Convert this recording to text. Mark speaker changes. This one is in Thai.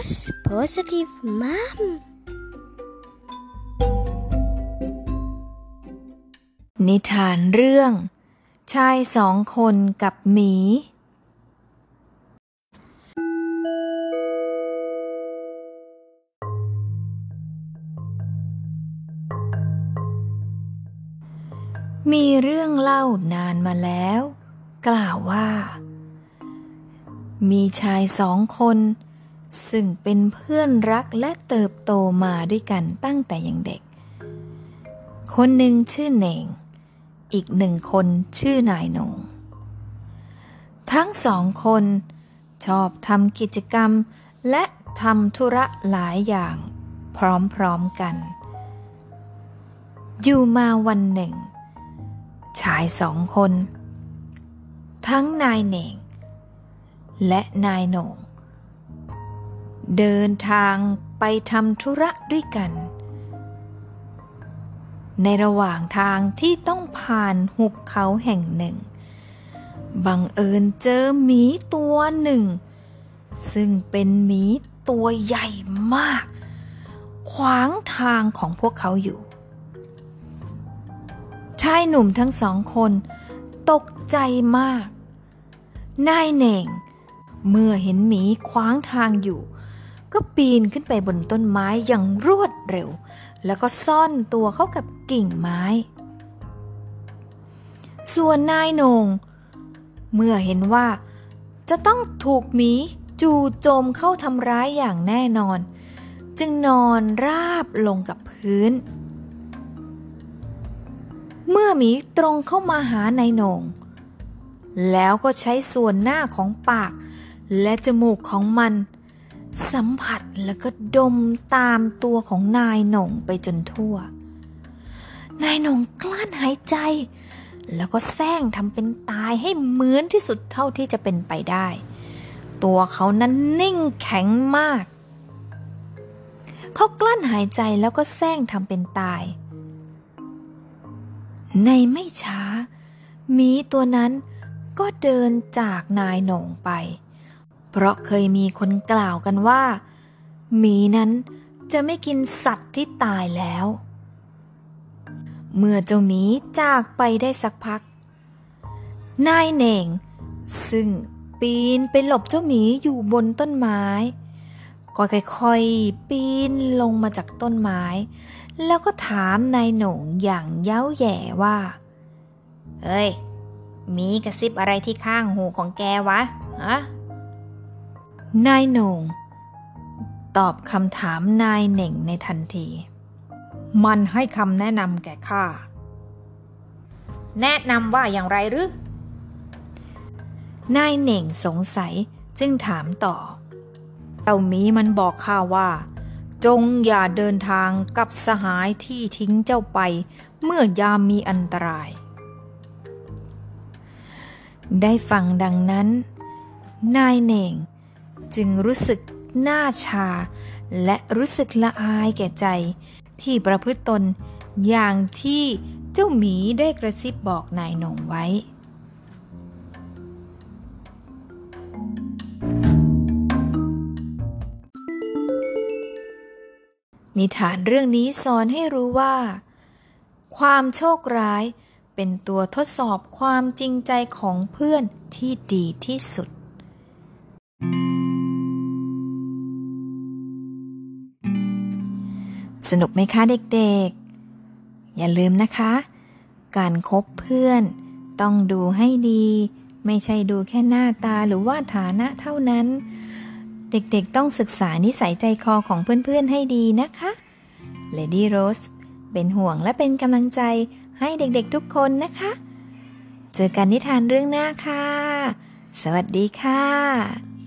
Speaker 1: Rose Positive Mom
Speaker 2: นิทานเรื่อง ชายสองคนกับหมี มีเรื่องเล่านานมาแล้ว กล่าวว่า มีชายสองคน ซึ่งเป็นเพื่อนรักและเติบโตมาด้วยกันตั้งแต่ยังเด็ก คนหนึ่งชื่อเน่ง อีกหนึ่งคนชื่อนายหนง ทั้งสองคนชอบทำกิจกรรมและทำธุระหลายอย่างพร้อมๆกัน อยู่มาวันหนึ่ง ชายสองคน ทั้งนายเน่ง และนายหนง เดินทางไปทำธุระด้วยกัน ในระหว่างทางที่ต้องผ่านหุบเขาแห่งหนึ่ง บังเอิญเจอหมีตัวหนึ่ง ซึ่งเป็นหมีตัวใหญ่มาก ขวางทางของพวกเขาอยู่ ชายหนุ่มทั้งสองคนตกใจมาก นายเน่งเมื่อเห็นหมีขวางทางอยู่ ก็ปีนขึ้นไปบนต้นไม้อย่างรวดเร็ว แล้วก็ซ่อนตัวเข้ากับกิ่งไม้ ส่วนนายนง เมื่อเห็นว่า จะต้องถูกหมีจู่โจมเข้าทำร้ายอย่างแน่นอน จึงนอนราบลงกับพื้น เมื่อหมีตรงเข้ามาหานายนง แล้วก็ใช้ส่วนหน้าของปาก และจมูกของมัน สัมผัสแล้วก็ดมตามตัวของนายหนงไปจนทั่ว นายหนงกลั้นหายใจ แล้วก็แซงทำเป็นตายให้เหมือนที่สุดเท่าที่จะเป็นไปได้ ตัวเขานั้นนิ่งแข็งมาก เขากลั้นหายใจแล้วก็แซงทำเป็นตาย ในไม่ช้าหมีตัวนั้นก็เดินจากนายหน่งไป เพราะเคยมีคนกล่าวกันว่า หมีนั้นจะไม่กินสัตว์ที่ตายแล้ว เมื่อเจ้าหมีจากไปได้สักพัก นายเหน่ง ซึ่งปีนไปหลบเจ้าหมีอยู่บนต้นไม้ ก็ค่อยๆปีนลงมาจากต้นไม้ แล้วก็ถามนายหน่งอย่างเย้าแย่ว่า
Speaker 3: เฮ้ย มีกระซิบอะไรที่ข้างหูของแกวะ ฮะ
Speaker 2: นายโหน่งตอบคำถามนายเหน่งในทันที
Speaker 4: มันให้คำแนะนำแก่ข้า
Speaker 3: แนะนำว่าอย่างไรหรือ
Speaker 2: นายเหน่งสงสัยจึงถามต่อ
Speaker 4: เจ้าหมีมันบอกข้าว่า จงอย่าเดินทางกับสหายที่ทิ้งเจ้าไป เมื่อยามมีอันตราย
Speaker 2: ได้ฟังดังนั้น นายเหน่ง จึงรู้สึกหน้าชา และรู้สึกละอายแก่ใจ ที่ประพฤติตนอย่างที่เจ้าหมีได้กระซิบบอกนายหนงไว้นิทานเรื่องนี้สอนให้รู้ว่า ความโชคร้ายเป็นตัวทดสอบความจริงใจของเพื่อนที่ดีที่สุด สนุกไหมคะเด็กๆ อย่าลืมนะคะ การครบเพื่อน ต้องดูให้ดี ไม่ใช่ดูแค่หน้าตาหรือว่าฐานะเท่านั้น เด็กๆต้องศึกษานิสัยใจคอของเพื่อนๆให้ดีนะคะ Lady Rose เป็นห่วงและเป็นกำลังใจให้เด็กๆทุกคนนะคะ เจอกันนิทานเรื่องหน้าค่ะ สวัสดีค่ะ